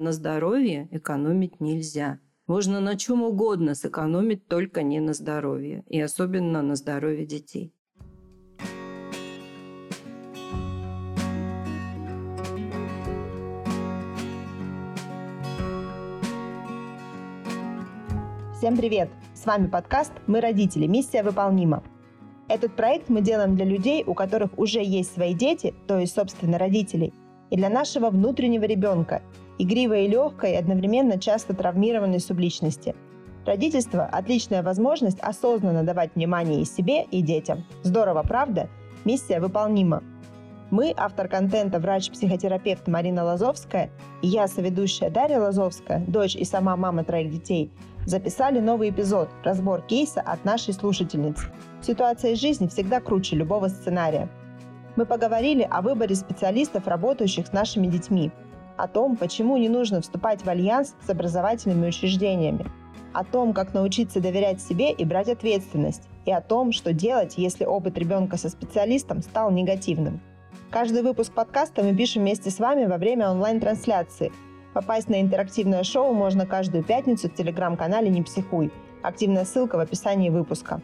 На здоровье экономить нельзя. Можно на чем угодно сэкономить, только не на здоровье. И особенно на здоровье детей. Всем привет! С вами подкаст «Мы родители. Миссия выполнима». Этот проект мы делаем для людей, у которых уже есть свои дети, то есть, собственно, родителей, и для нашего внутреннего ребенка, игривой и легкой, одновременно часто травмированной субличности. Родительство – отличная возможность осознанно давать внимание и себе, и детям. Здорово, правда? Миссия выполнима. Мы, автор контента врач-психотерапевт Марина Лазовская и я, соведущая Дарья Лазовская, дочь и сама мама троих детей, записали новый эпизод – разбор кейса от нашей слушательницы. Ситуация из жизни всегда круче любого сценария. Мы поговорили о выборе специалистов, работающих с нашими детьми, о том, почему не нужно вступать в альянс с образовательными учреждениями, о том, как научиться доверять себе и брать ответственность, и о том, что делать, если опыт ребенка со специалистом стал негативным. Каждый выпуск подкаста мы пишем вместе с вами во время онлайн-трансляции. Попасть на интерактивное шоу можно каждую пятницу в телеграм-канале «Не психуй». Активная ссылка в описании выпуска.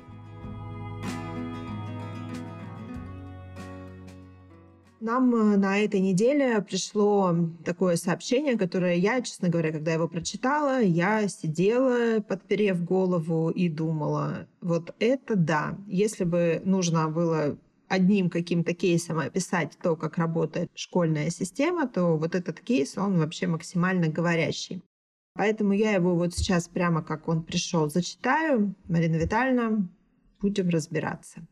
Нам э, на этой неделе пришло такое сообщение, которое я, честно говоря, когда его прочитала, я сидела, подперев голову и думала, вот это да, если бы нужно было одним каким-то кейсом описать то, как работает школьная система, то вот этот кейс, он вообще максимально говорящий. Поэтому я его вот сейчас прямо как он пришел зачитаю. Марина Витальевна, будем разбираться.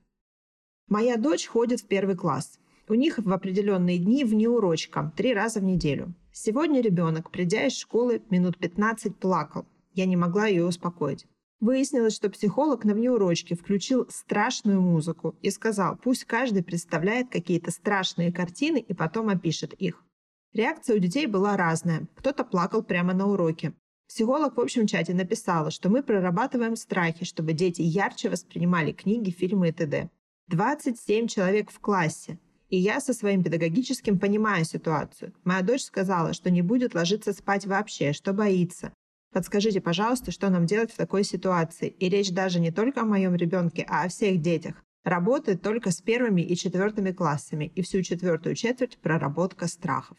Моя дочь ходит в первый класс. У них в определенные дни внеурочка, три раза в неделю. Сегодня ребенок, придя из школы, минут 15 плакал. Я не могла ее успокоить. Выяснилось, что психолог на внеурочке включил страшную музыку и сказал, пусть каждый представляет какие-то страшные картины и потом опишет их. Реакция у детей была разная. Кто-то плакал прямо на уроке. Психолог в общем чате написала, что мы прорабатываем страхи, чтобы дети ярче воспринимали книги, фильмы и т.д. 27 человек в классе. И я со своим педагогическим понимаю ситуацию. Моя дочь сказала, что не будет ложиться спать вообще, что боится. Подскажите, пожалуйста, что нам делать в такой ситуации? И речь даже не только о моем ребенке, а о всех детях. Работает только с первыми и четвертыми классами, и всю четвертую четверть проработка страхов.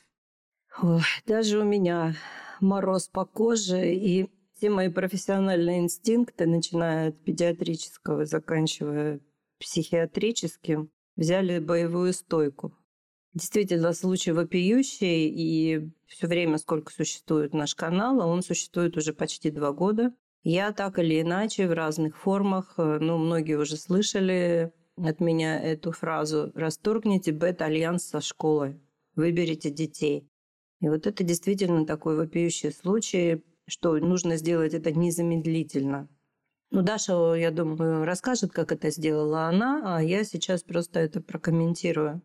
Ой, даже у меня мороз по коже, и все мои профессиональные инстинкты, начиная от педиатрического, заканчивая психиатрическим, взяли боевую стойку. Действительно, случай вопиющий, и все время, сколько существует наш канал, а он существует уже почти два года. Я так или иначе в разных формах, э, ну, многие уже слышали от меня эту фразу «Расторгните бет-альянс со школой, выберите детей». И вот это действительно такой вопиющий случай, что нужно сделать это незамедлительно. Ну, Даша, я думаю, расскажет, как это сделала она, а я сейчас просто это прокомментирую.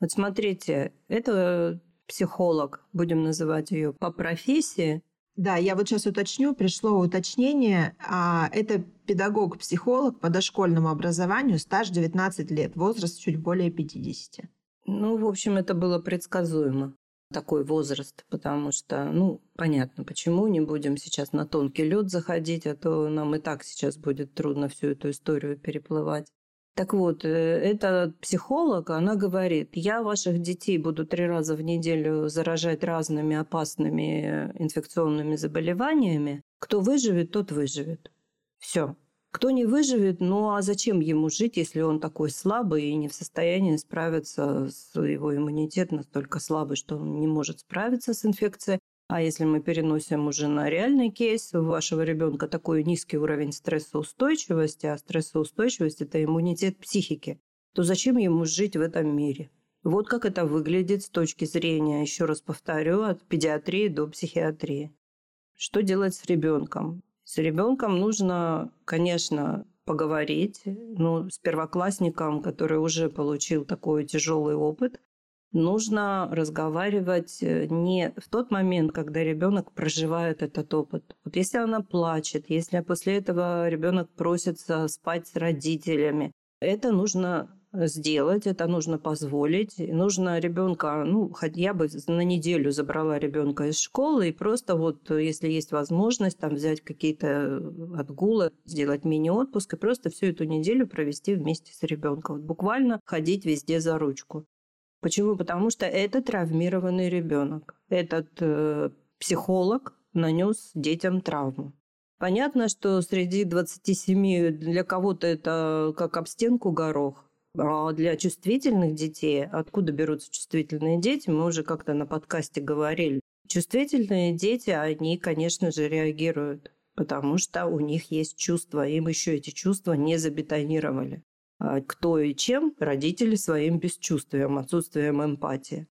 Вот смотрите, это психолог, будем называть ее по профессии. Да, я вот сейчас уточню, пришло уточнение. А, это педагог-психолог по дошкольному образованию, стаж 19 лет, возраст чуть более 50. Ну, в общем, это было предсказуемо такой возраст, потому что, ну, понятно, почему не будем сейчас на тонкий лед заходить, а то нам и так сейчас будет трудно всю эту историю переплывать. Так вот, э, эта психолог, она говорит, я ваших детей буду три раза в неделю заражать разными опасными инфекционными заболеваниями. Кто выживет, тот выживет. Все. Кто не выживет, ну а зачем ему жить, если он такой слабый и не в состоянии справиться с его иммунитет настолько слабый, что он не может справиться с инфекцией, а если мы переносим уже на реальный кейс, у вашего ребенка такой низкий уровень стрессоустойчивости, а стрессоустойчивость – это иммунитет психики, то зачем ему жить в этом мире? Вот как это выглядит с точки зрения, еще раз повторю, от педиатрии до психиатрии. Что делать с ребенком? С ребенком нужно, конечно, поговорить, ну, с первоклассником, который уже получил такой тяжелый опыт, нужно разговаривать э, не в тот момент, когда ребенок проживает этот опыт. Вот если она плачет, если после этого ребенок просится спать с родителями, это нужно сделать, это нужно позволить. Нужно ребенка, ну, я бы на неделю забрала ребенка из школы и просто вот, если есть возможность, там взять какие-то отгулы, сделать мини-отпуск и просто всю эту неделю провести вместе с ребенком. Вот буквально ходить везде за ручку. Почему? Потому что это травмированный ребенок. Этот э, психолог нанес детям травму. Понятно, что среди 27 для кого-то это как об стенку горох, а для чувствительных детей, откуда берутся чувствительные дети, мы уже как-то на подкасте говорили. Чувствительные дети, они, конечно же, реагируют, потому что у них есть чувства, им еще эти чувства не забетонировали. А кто и чем родители своим бесчувствием, отсутствием эмпатии.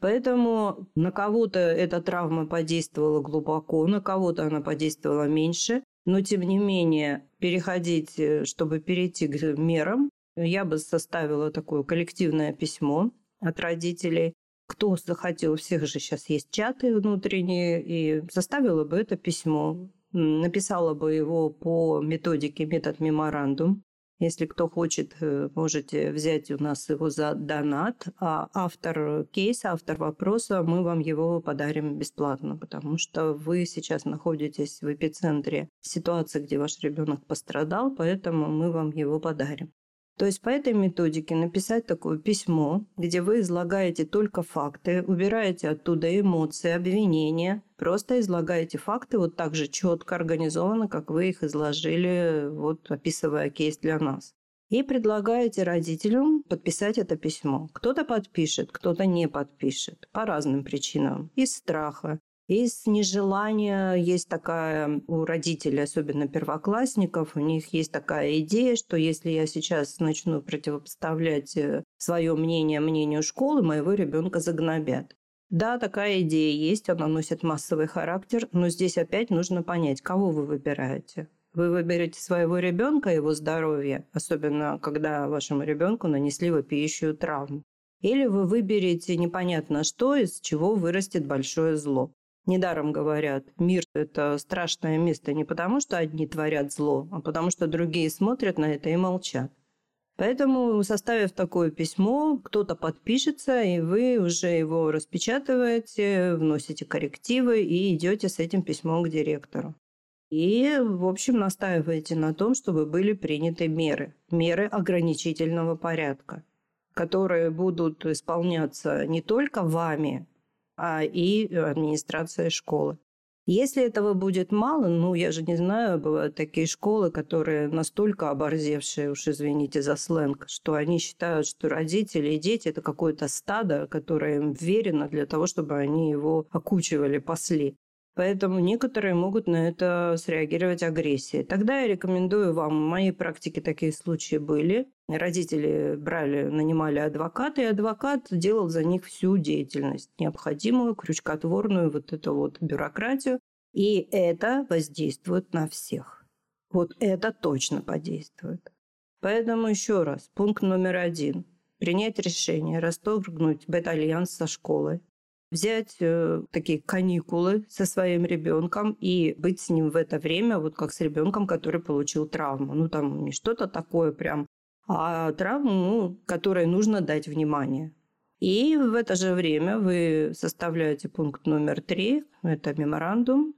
Поэтому на кого-то эта травма подействовала глубоко, на кого-то она подействовала меньше. Но, тем не менее, переходить, э, чтобы перейти к мерам, я бы составила такое коллективное письмо от родителей. Кто захотел, у всех же сейчас есть чаты внутренние, и составила бы это письмо, написала бы его по методике метод меморандум, если кто хочет, э, можете взять у нас его за донат. А автор кейса, автор вопроса, мы вам его подарим бесплатно, потому что вы сейчас находитесь в эпицентре ситуации, где ваш ребенок пострадал, поэтому мы вам его подарим. То есть по этой методике написать такое письмо, где вы излагаете только факты, убираете оттуда эмоции, обвинения, просто излагаете факты вот так же четко, организованно, как вы их изложили, вот описывая кейс для нас. И предлагаете родителям подписать это письмо. Кто-то подпишет, кто-то не подпишет по разным причинам. Из страха, из нежелания есть такая у родителей, особенно первоклассников, у них есть такая идея, что если я сейчас начну противопоставлять э, свое мнение мнению школы, моего ребенка загнобят. Да, такая идея есть, она носит массовый характер, но здесь опять нужно понять, кого вы выбираете. Вы выберете своего ребенка, его здоровье, особенно когда вашему ребенку нанесли вопиющую травму. Или вы выберете непонятно что, из чего вырастет большое зло. Недаром говорят, мир – это страшное место не потому, что одни творят зло, а потому что другие смотрят на это и молчат. Поэтому, составив такое письмо, кто-то подпишется, и вы уже его распечатываете, вносите коррективы и идете с этим письмом к директору. И, в общем, настаиваете на том, чтобы были приняты меры, меры ограничительного порядка, которые будут исполняться не только вами, и администрация школы. Если этого будет мало, ну, я же не знаю, бывают такие школы, которые настолько оборзевшие, уж извините за сленг, что они считают, что родители и дети – это какое-то стадо, которое им верено для того, чтобы они его окучивали, пасли. Поэтому некоторые могут на это среагировать агрессией. Тогда я рекомендую вам, в моей практике такие случаи были. Родители брали, нанимали адвоката, и адвокат делал за них всю деятельность, необходимую, крючкотворную вот эту вот бюрократию. И это воздействует на всех. Вот это точно подействует. Поэтому еще раз, пункт номер один. Принять решение расторгнуть бета-альянс со школой взять э, такие каникулы со своим ребенком и быть с ним в это время, вот как с ребенком, который получил травму. Ну, там не что-то такое прям, а травму, которой нужно дать внимание. И в это же время вы составляете пункт номер три, это меморандум,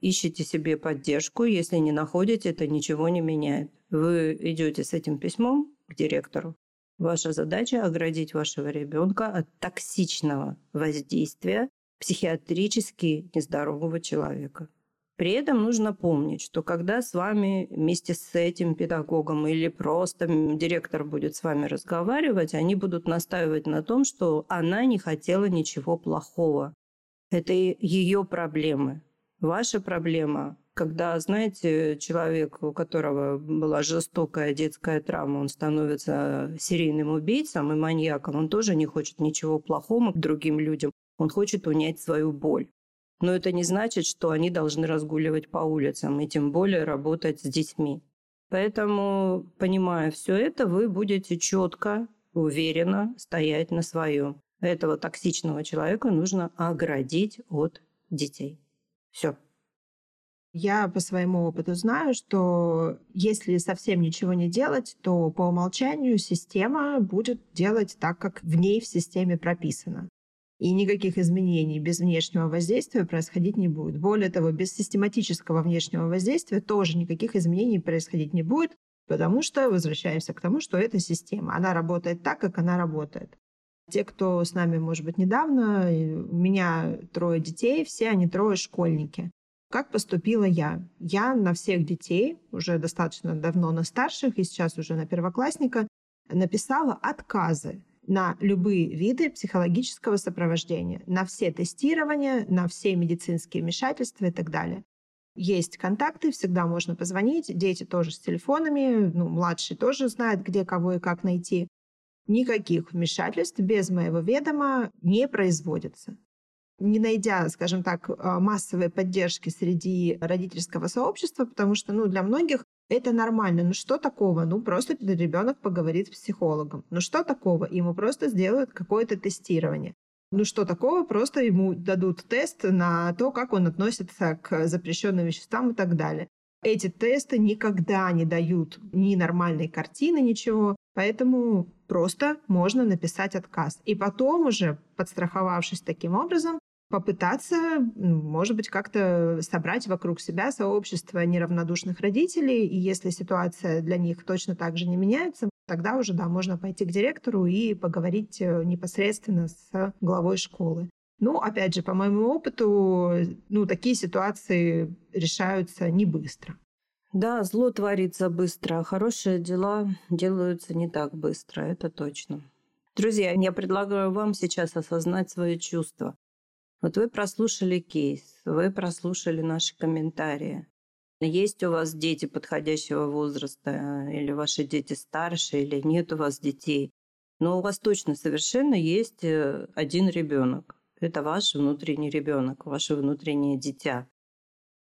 ищите себе поддержку, если не находите, это ничего не меняет. Вы идете с этим письмом к директору, Ваша задача – оградить вашего ребенка от токсичного воздействия психиатрически нездорового человека. При этом нужно помнить, что когда с вами вместе с этим педагогом или просто директор будет с вами разговаривать, они будут настаивать на том, что она не хотела ничего плохого. Это ее проблемы. Ваша проблема когда, знаете, человек, у которого была жестокая детская травма, он становится серийным убийцем и маньяком, он тоже не хочет ничего плохого к другим людям, он хочет унять свою боль. Но это не значит, что они должны разгуливать по улицам и тем более работать с детьми. Поэтому, понимая все это, вы будете четко, уверенно стоять на своем. Этого токсичного человека нужно оградить от детей. Все. Я по своему опыту знаю, что если совсем ничего не делать, то по умолчанию система будет делать так, как в ней в системе прописано. И никаких изменений без внешнего воздействия происходить не будет. Более того, без систематического внешнего воздействия тоже никаких изменений происходить не будет, потому что возвращаемся к тому, что это система. Она работает так, как она работает. Те, кто с нами, может быть, недавно, у меня трое детей, все они трое школьники. Как поступила я? Я на всех детей, уже достаточно давно на старших и сейчас уже на первоклассника, написала отказы на любые виды психологического сопровождения, на все тестирования, на все медицинские вмешательства и так далее. Есть контакты, всегда можно позвонить. Дети тоже с телефонами, ну, младший тоже знает, где кого и как найти. Никаких вмешательств без моего ведома не производится не найдя, скажем так, а, массовой поддержки среди родительского сообщества, потому что, ну, для многих это нормально. Ну что такого? Ну просто ребенок поговорит с психологом. Ну что такого? Ему просто сделают какое-то тестирование. Ну что такого? Просто ему дадут тест на то, как он относится к запрещенным веществам и так далее. Эти тесты никогда не дают ни нормальной картины, ничего. Поэтому просто можно написать отказ. И потом уже, подстраховавшись таким образом, попытаться, может быть, как-то собрать вокруг себя сообщество неравнодушных родителей, и если ситуация для них точно так же не меняется, тогда уже, да, можно пойти к директору и поговорить э, непосредственно с главой школы. Ну, опять же, по моему опыту, ну, такие ситуации решаются не быстро. Да, зло творится быстро, а хорошие дела делаются не так быстро, это точно. Друзья, я предлагаю вам сейчас осознать свои чувства. Вот вы прослушали кейс, вы прослушали наши комментарии. Есть у вас дети подходящего возраста, или ваши дети старше, или нет у вас детей. Но у вас точно совершенно есть э, один ребенок. Это ваш внутренний ребенок, ваше внутреннее дитя.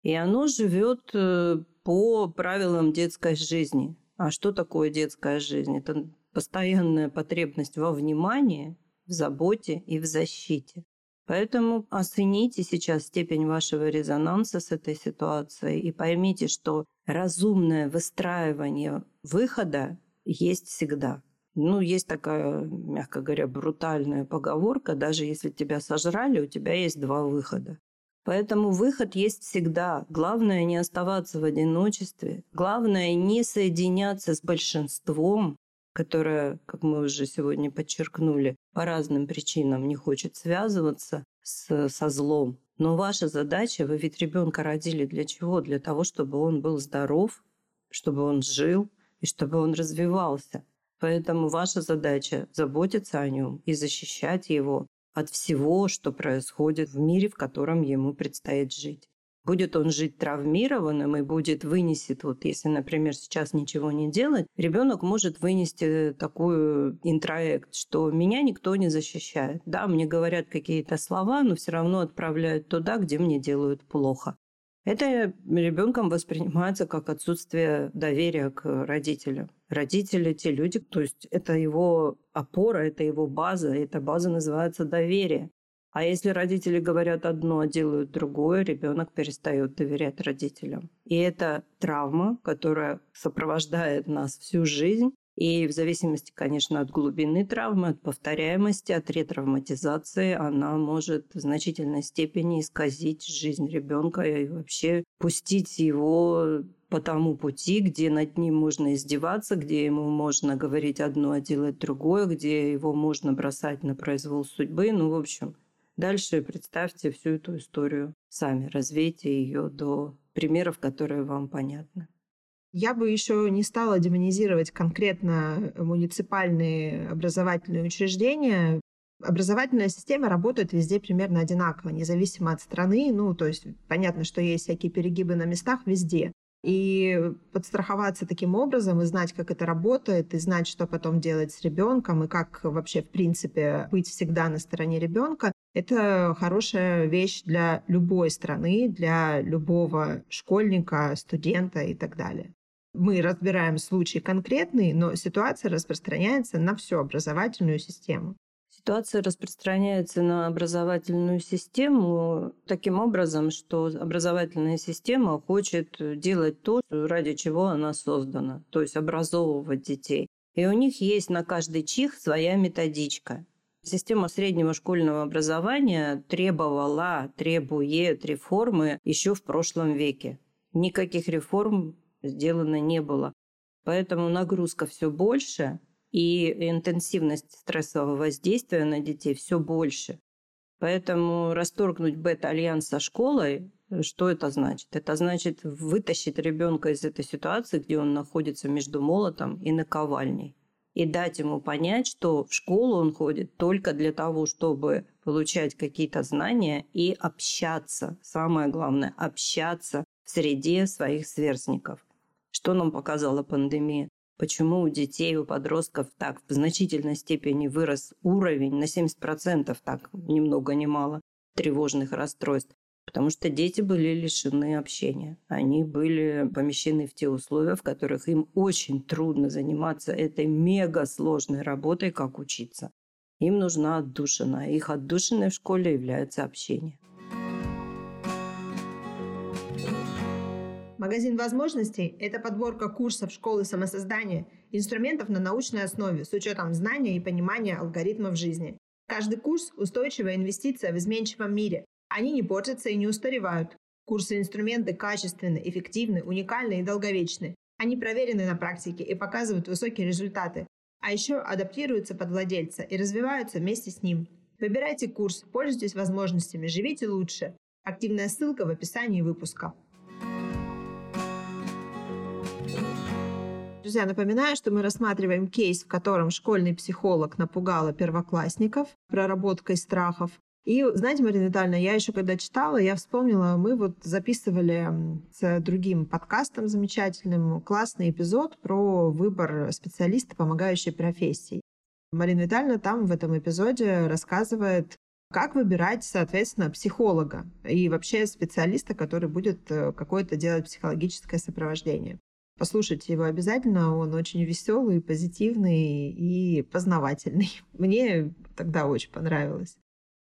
И оно живет э, по правилам детской жизни. А что такое детская жизнь? Это постоянная потребность во внимании, в заботе и в защите. Поэтому оцените сейчас степень вашего резонанса с этой ситуацией и поймите, что разумное выстраивание выхода есть всегда. Ну, есть такая, мягко говоря, брутальная поговорка, даже если тебя сожрали, у тебя есть два выхода. Поэтому выход есть всегда. Главное не оставаться в одиночестве. Главное не соединяться с большинством, которая, как мы уже сегодня подчеркнули, по разным причинам не хочет связываться с, со злом. Но ваша задача, вы ведь ребенка родили для чего? Для того, чтобы он был здоров, чтобы он жил и чтобы он развивался. Поэтому ваша задача заботиться о нем и защищать его от всего, что происходит в мире, в котором ему предстоит жить. Будет он жить травмированным и будет вынесет, вот если, например, сейчас ничего не делать, ребенок может вынести такую интроект, что меня никто не защищает. Да, мне говорят какие-то слова, но все равно отправляют туда, где мне делают плохо. Это ребенком воспринимается как отсутствие доверия к родителям. Родители, те люди, то есть это его опора, это его база, и эта база называется доверие. А если родители говорят одно, а делают другое, ребенок перестает доверять родителям. И это травма, которая сопровождает нас всю жизнь. И в зависимости, конечно, от глубины травмы, от повторяемости, от ретравматизации, она может в значительной степени исказить жизнь ребенка и вообще пустить его по тому пути, где над ним можно издеваться, где ему можно говорить одно, а делать другое, где его можно бросать на произвол судьбы. Ну, в общем, Дальше представьте всю эту историю сами, развейте ее до примеров, которые вам понятны. Я бы еще не стала демонизировать конкретно муниципальные образовательные учреждения. Образовательная система работает везде примерно одинаково, независимо от страны. Ну, то есть понятно, что есть всякие перегибы на местах везде. И подстраховаться таким образом и знать, как это работает, и знать, что потом делать с ребенком, и как вообще, в принципе, быть всегда на стороне ребенка, это хорошая вещь для любой страны, для любого школьника, студента и так далее. Мы разбираем случай конкретный, но ситуация распространяется на всю образовательную систему. Ситуация распространяется на образовательную систему таким образом, что образовательная система хочет делать то, ради чего она создана, то есть образовывать детей. И у них есть на каждый чих своя методичка. Система среднего школьного образования требовала, требует реформы еще в прошлом веке. Никаких реформ сделано не было. Поэтому нагрузка все больше, и интенсивность стрессового воздействия на детей все больше. Поэтому расторгнуть бета-альянс со школой, что это значит? Это значит вытащить ребенка из этой ситуации, где он находится между молотом и наковальней. И дать ему понять, что в школу он ходит только для того, чтобы получать какие-то знания и общаться. Самое главное – общаться в среде своих сверстников. Что нам показала пандемия? Почему у детей, у подростков так в значительной степени вырос уровень на 70%, так ни много ни мало, тревожных расстройств? Потому что дети были лишены общения. Они были помещены в те условия, в которых им очень трудно заниматься этой мега сложной работой, как учиться. Им нужна отдушина. Их отдушиной в школе является общение. Магазин возможностей – это подборка курсов школы самосоздания, инструментов на научной основе с учетом знания и понимания алгоритмов жизни. Каждый курс – устойчивая инвестиция в изменчивом мире. Они не портятся и не устаревают. Курсы и инструменты качественны, эффективны, уникальны и долговечны. Они проверены на практике и показывают высокие результаты. А еще адаптируются под владельца и развиваются вместе с ним. Выбирайте курс, пользуйтесь возможностями, живите лучше. Активная ссылка в описании выпуска. Друзья, напоминаю, что мы рассматриваем кейс, в котором школьный психолог напугала первоклассников проработкой страхов. И, знаете, Марина Витальевна, я еще когда читала, я вспомнила, мы вот записывали с другим подкастом замечательным классный эпизод про выбор специалиста, помогающей профессии. Марина Витальевна там в этом эпизоде рассказывает, как выбирать, соответственно, психолога и вообще специалиста, который будет э, какое-то делать психологическое сопровождение. Послушайте его обязательно, он очень веселый, позитивный и познавательный. Мне тогда очень понравилось.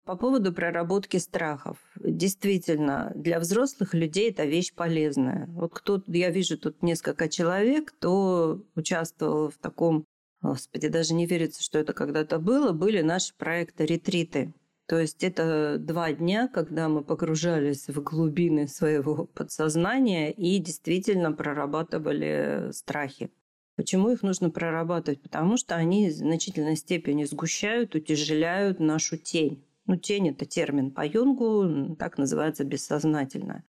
По поводу проработки страхов. Действительно, для взрослых людей это вещь полезная. Вот кто я вижу тут несколько человек, кто участвовал в таком, господи, даже не верится, что это когда-то было, были наши проекты ретриты. То есть это два дня, когда мы погружались в глубины своего подсознания и действительно прорабатывали страхи. Почему их нужно прорабатывать? Потому что они в значительной степени сгущают, утяжеляют нашу тень. Ну, тень – это термин по Юнгу, так называется бессознательное.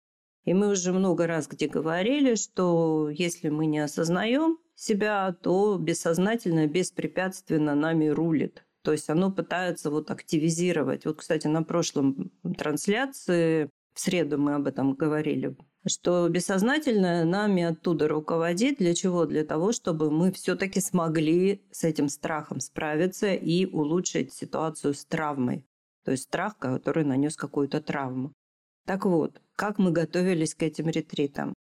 И мы уже много раз где говорили, что если мы не осознаем себя, то бессознательно, беспрепятственно нами рулит. То есть оно пытается вот активизировать. Вот, кстати, на прошлом трансляции, в среду мы об этом говорили, что бессознательное нами оттуда руководит. Для чего? Для того, чтобы мы все-таки смогли с этим страхом справиться и улучшить ситуацию с травмой. То есть страх, который нанес какую-то травму. Так вот, как мы готовились к этим ретритам?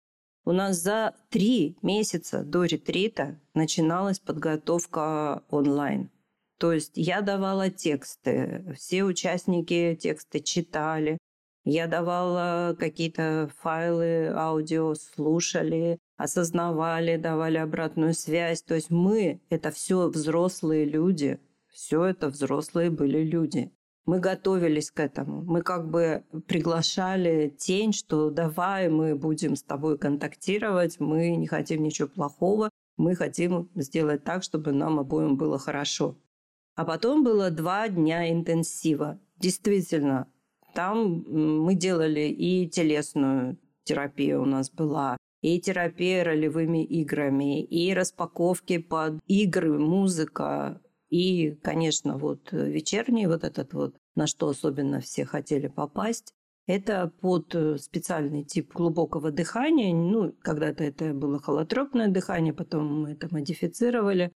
У нас за три месяца до ретрита начиналась подготовка онлайн. То есть я давала тексты, все участники тексты читали, я давала какие-то файлы аудио, слушали, осознавали, давали обратную связь. То есть мы – это все взрослые люди, все это взрослые были люди. Мы готовились к этому. Мы как бы приглашали тень, что давай мы будем с тобой контактировать, мы не хотим ничего плохого, мы хотим сделать так, чтобы нам обоим было хорошо. А потом было два дня интенсива. Действительно, там мы делали и телесную терапию у нас была, и терапия ролевыми играми, и распаковки под игры, музыка, и, конечно, вот вечерний вот этот вот, на что особенно все хотели попасть, это под специальный тип глубокого дыхания. Ну, когда-то это было холотропное дыхание, потом мы это модифицировали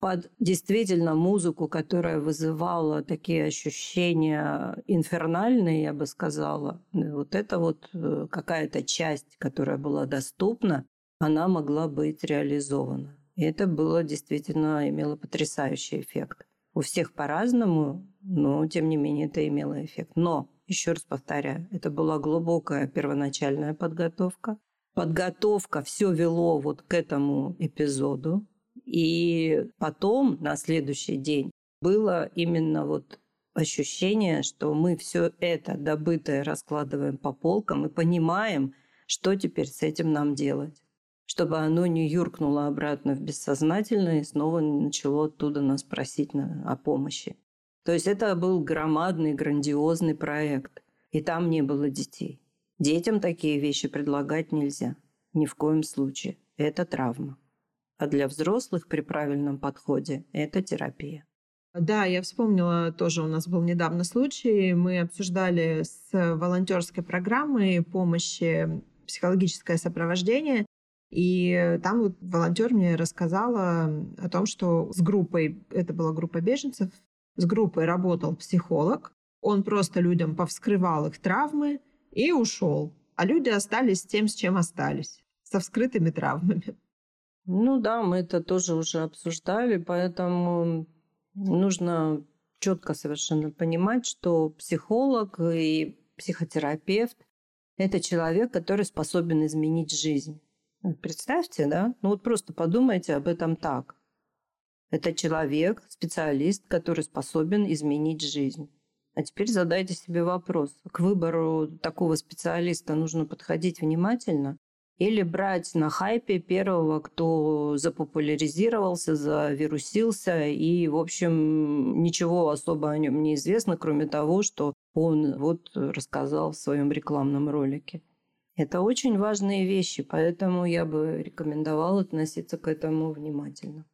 под действительно музыку, которая вызывала такие ощущения инфернальные, я бы сказала. Вот это вот э, какая-то часть, которая была доступна, она могла быть реализована. И это было действительно, имело потрясающий эффект. У всех по-разному, но тем не менее это имело эффект. Но, еще раз повторяю, это была глубокая первоначальная подготовка. Подготовка все вело вот к этому эпизоду. И потом, на следующий день, было именно вот ощущение, что мы все это добытое раскладываем по полкам и понимаем, что теперь с этим нам делать чтобы оно не юркнуло обратно в бессознательное и снова начало оттуда нас просить о помощи. То есть это был громадный, грандиозный проект. И там не было детей. Детям такие вещи предлагать нельзя. Ни в коем случае. Это травма. А для взрослых при правильном подходе это терапия. Да, я вспомнила, тоже у нас был недавно случай. Мы обсуждали с волонтерской программой помощи психологическое сопровождение. И там вот волонтер мне рассказала о том, что с группой, это была группа беженцев, с группой работал психолог, он просто людям повскрывал их травмы и ушел. А люди остались с тем, с чем остались, со вскрытыми травмами. Ну да, мы это тоже уже обсуждали, поэтому нужно четко совершенно понимать, что психолог и психотерапевт – это человек, который способен изменить жизнь. Представьте, да? Ну вот просто подумайте об этом так. Это человек, специалист, который способен изменить жизнь. А теперь задайте себе вопрос. К выбору такого специалиста нужно подходить внимательно или брать на хайпе первого, кто запопуляризировался, завирусился, и, в общем, ничего особо о нем не известно, кроме того, что он вот рассказал в своем рекламном ролике. Это очень важные вещи, поэтому я бы рекомендовала относиться к этому внимательно.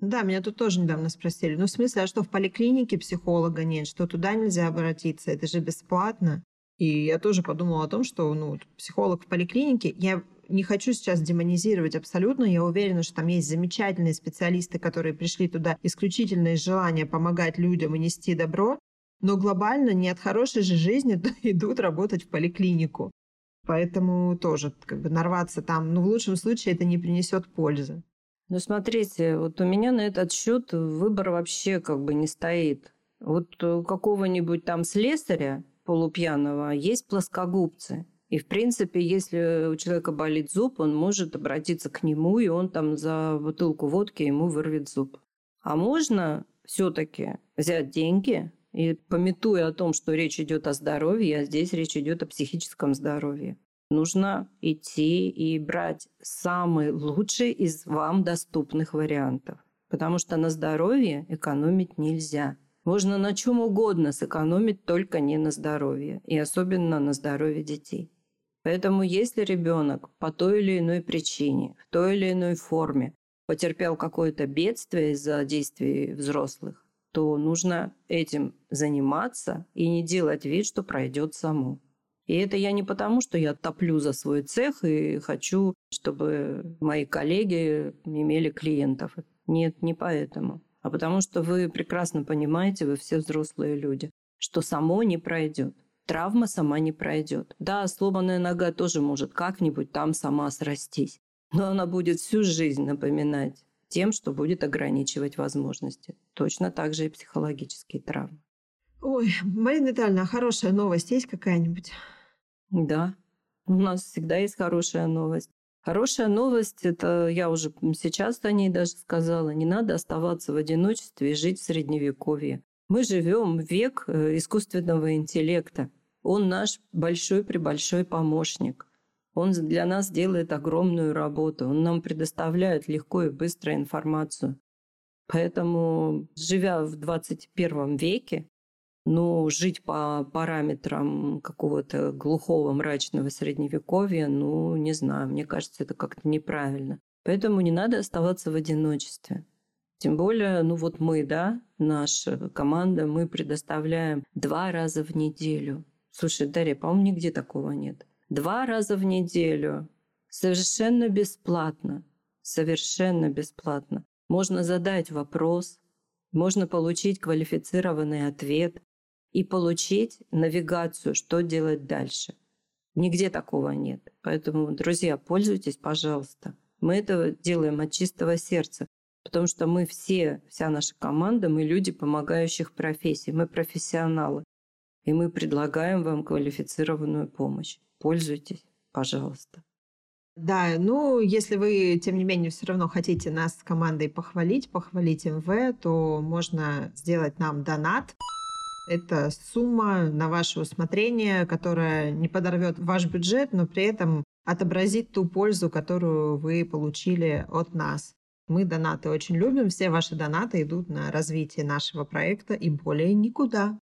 Да, меня тут тоже недавно спросили. Ну, в смысле, а что в поликлинике психолога нет, что туда нельзя обратиться, это же бесплатно. И я тоже подумала о том, что ну, психолог в поликлинике, я не хочу сейчас демонизировать абсолютно, я уверена, что там есть замечательные специалисты, которые пришли туда исключительно из желания помогать людям и нести добро, но глобально не от хорошей же жизни идут работать в поликлинику. Поэтому тоже как бы нарваться там, ну, в лучшем случае это не принесет пользы. Ну, смотрите, вот у меня на этот счет выбор вообще как бы не стоит. Вот у какого-нибудь там слесаря полупьяного есть плоскогубцы. И, в принципе, если у человека болит зуб, он может обратиться к нему, и он там за бутылку водки ему вырвет зуб. А можно все-таки взять деньги, и пометуя о том, что речь идет о здоровье, а здесь речь идет о психическом здоровье, нужно идти и брать самый лучший из вам доступных вариантов. Потому что на здоровье экономить нельзя. Можно на чем угодно сэкономить, только не на здоровье. И особенно на здоровье детей. Поэтому если ребенок по той или иной причине, в той или иной форме потерпел какое-то бедствие из-за действий взрослых, то нужно этим заниматься и не делать вид, что пройдет само. И это я не потому, что я топлю за свой цех и хочу, чтобы мои коллеги имели клиентов. Нет, не поэтому. А потому что вы прекрасно понимаете, вы все взрослые люди, что само не пройдет. Травма сама не пройдет. Да, сломанная нога тоже может как-нибудь там сама срастись. Но она будет всю жизнь напоминать тем, что будет ограничивать возможности. Точно так же и психологические травмы. Ой, Марина Витальевна, а хорошая новость есть какая-нибудь? Да, у нас всегда есть хорошая новость. Хорошая новость, это я уже сейчас о ней даже сказала, не надо оставаться в одиночестве и жить в средневековье. Мы живем век э, искусственного интеллекта. Он наш большой-пребольшой помощник. Он для нас делает огромную работу. Он нам предоставляет легко и быстро информацию. Поэтому, живя в 21 веке, ну, жить по параметрам какого-то глухого мрачного средневековья, ну, не знаю, мне кажется, это как-то неправильно. Поэтому не надо оставаться в одиночестве. Тем более, ну вот мы, да, наша команда, мы предоставляем два раза в неделю. Слушай, Дарья, по-моему, нигде такого нет два раза в неделю, совершенно бесплатно, совершенно бесплатно. Можно задать вопрос, можно получить квалифицированный ответ и получить навигацию, что делать дальше. Нигде такого нет. Поэтому, друзья, пользуйтесь, пожалуйста. Мы это делаем от чистого сердца. Потому что мы все, вся наша команда, мы люди помогающих профессий, мы профессионалы. И мы предлагаем вам квалифицированную помощь. Пользуйтесь, пожалуйста. Да, ну, если вы, тем не менее, все равно хотите нас с командой похвалить, похвалить МВ, то можно сделать нам донат. Это сумма на ваше усмотрение, которая не подорвет ваш бюджет, но при этом отобразит ту пользу, которую вы получили от нас. Мы донаты очень любим, все ваши донаты идут на развитие нашего проекта и более никуда.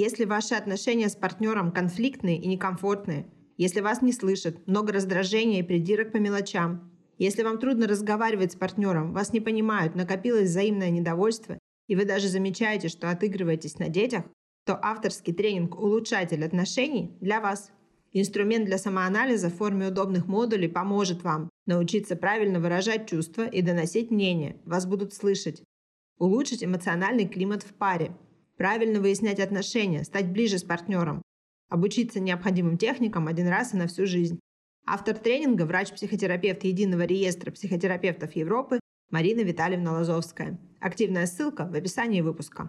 Если ваши отношения с партнером конфликтные и некомфортные, если вас не слышат, много раздражения и придирок по мелочам, если вам трудно разговаривать с партнером, вас не понимают, накопилось взаимное недовольство, и вы даже замечаете, что отыгрываетесь на детях, то авторский тренинг «Улучшатель отношений» для вас. Инструмент для самоанализа в форме удобных модулей поможет вам научиться правильно выражать чувства и доносить мнение. Вас будут слышать. Улучшить эмоциональный климат в паре – правильно выяснять отношения, стать ближе с партнером, обучиться необходимым техникам один раз и на всю жизнь. Автор тренинга – врач-психотерапевт Единого реестра психотерапевтов Европы Марина Витальевна Лазовская. Активная ссылка в описании выпуска.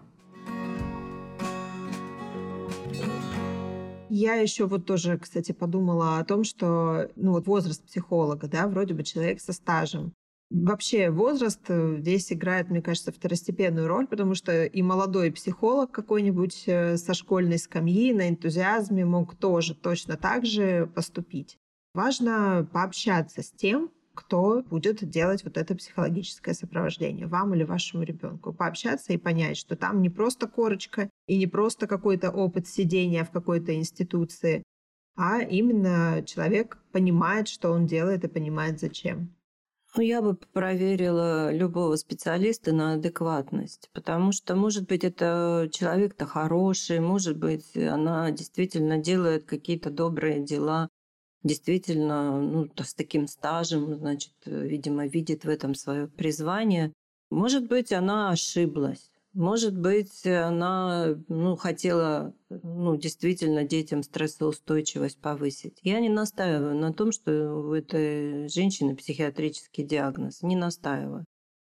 Я еще вот тоже, кстати, подумала о том, что ну вот возраст психолога, да, вроде бы человек со стажем. Вообще возраст э, здесь играет, мне кажется, второстепенную роль, потому что и молодой психолог какой-нибудь э, со школьной скамьи на энтузиазме мог тоже точно так же поступить. Важно пообщаться с тем, кто будет делать вот это психологическое сопровождение, вам или вашему ребенку. Пообщаться и понять, что там не просто корочка и не просто какой-то опыт сидения в какой-то институции, а именно человек понимает, что он делает и понимает зачем. Ну, я бы проверила любого специалиста на адекватность, потому что, может быть, это человек-то хороший, может быть, она действительно делает какие-то добрые дела, действительно, ну, с таким стажем, значит, видимо, видит в этом свое призвание. Может быть, она ошиблась. Может быть, она ну, хотела ну, действительно детям стрессоустойчивость повысить. Я не настаиваю на том, что у этой женщины психиатрический диагноз. Не настаиваю.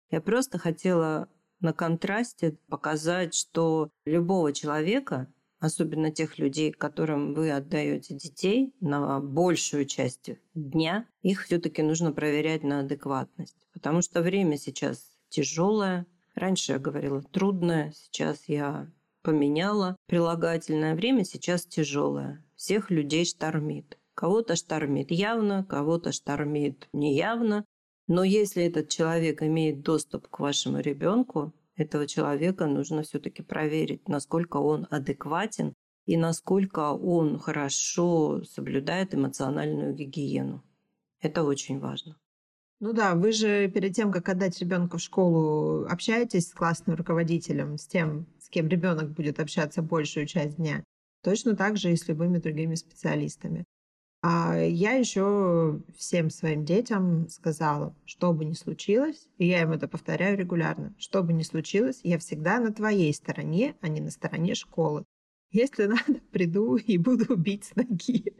Я просто хотела на контрасте показать, что любого человека, особенно тех людей, которым вы отдаете детей на большую часть дня, их все-таки нужно проверять на адекватность. Потому что время сейчас тяжелое, Раньше я говорила трудное, сейчас я поменяла прилагательное время, сейчас тяжелое. Всех людей штормит. Кого-то штормит явно, кого-то штормит неявно. Но если этот человек имеет доступ к вашему ребенку, этого человека нужно все-таки проверить, насколько он адекватен и насколько он хорошо соблюдает эмоциональную гигиену. Это очень важно. Ну да, вы же перед тем, как отдать ребенка в школу, общаетесь с классным руководителем, с тем, с кем ребенок будет общаться большую часть дня. Точно так же и с любыми другими специалистами. А я еще всем своим детям сказала, что бы ни случилось, и я им это повторяю регулярно, что бы ни случилось, я всегда на твоей стороне, а не на стороне школы. Если надо, приду и буду бить с ноги.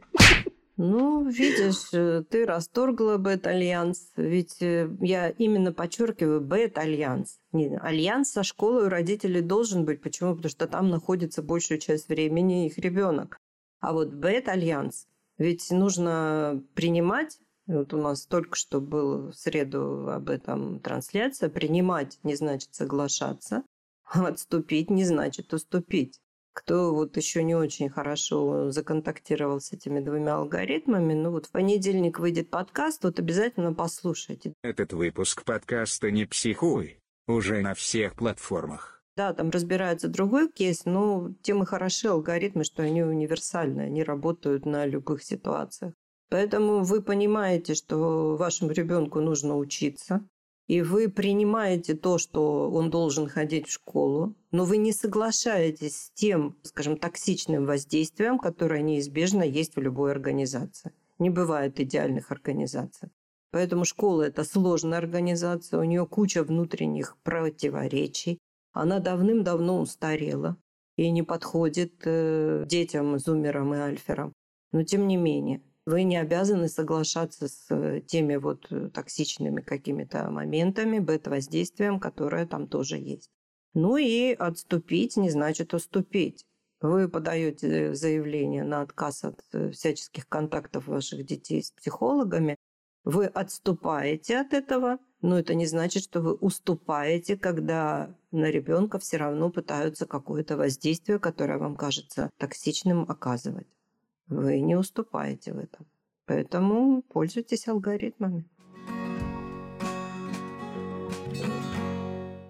Ну, видишь, э, ты расторгла bad-альянс. Ведь э, я именно подчеркиваю bad-альянс. Альянс со школой у родителей должен быть. Почему? Потому что там находится большую часть времени их ребенок. А вот бет-альянс, ведь нужно принимать вот у нас только что был в среду об этом трансляция. Принимать не значит соглашаться. Отступить не значит уступить кто вот еще не очень хорошо законтактировал с этими двумя алгоритмами, ну вот в понедельник выйдет подкаст, вот обязательно послушайте. Этот выпуск подкаста «Не психуй» уже на всех платформах. Да, там разбирается другой кейс, но тем и хороши алгоритмы, что они универсальны, они работают на любых ситуациях. Поэтому вы понимаете, что вашему ребенку нужно учиться, и вы принимаете то, что он должен ходить в школу, но вы не соглашаетесь с тем, скажем, токсичным воздействием, которое неизбежно есть в любой организации. Не бывает идеальных организаций. Поэтому школа – это сложная организация, у нее куча внутренних противоречий. Она давным-давно устарела и не подходит э, детям, зумерам и альферам. Но тем не менее, Вы не обязаны соглашаться с э, теми вот э, токсичными какими-то моментами, бета-воздействием, которое там тоже есть. Ну и отступить не значит уступить. Вы подаете заявление на отказ от э, всяческих контактов ваших детей с психологами, вы отступаете от этого, но это не значит, что вы уступаете, когда на ребенка все равно пытаются какое-то воздействие, которое вам кажется токсичным, оказывать. Вы не уступаете в этом. Поэтому пользуйтесь алгоритмами.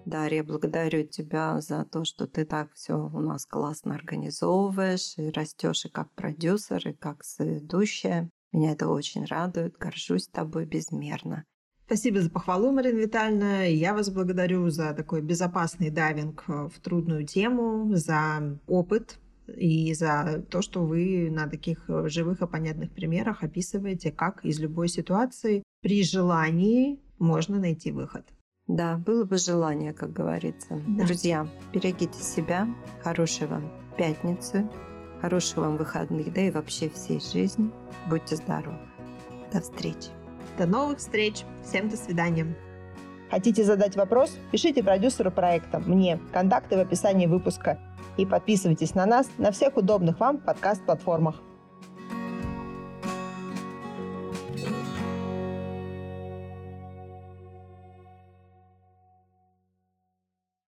Дарья, благодарю тебя за то, что ты так все у нас классно организовываешь и растешь и как продюсер, и как ведущая. Меня это очень радует, горжусь тобой безмерно. Спасибо за похвалу, Марина Витальевна. Я вас благодарю за такой безопасный дайвинг в трудную тему, за опыт и за то, что вы на таких живых и понятных примерах описываете, как из любой ситуации при желании можно найти выход. Да, было бы желание, как говорится. Да. Друзья, берегите себя. Хорошей вам пятницы, хороших вам выходных, да и вообще всей жизни. Будьте здоровы. До встречи. До новых встреч. Всем до свидания. Хотите задать вопрос? Пишите продюсеру проекта, мне. Контакты в описании выпуска. И подписывайтесь на нас на всех удобных вам подкаст-платформах.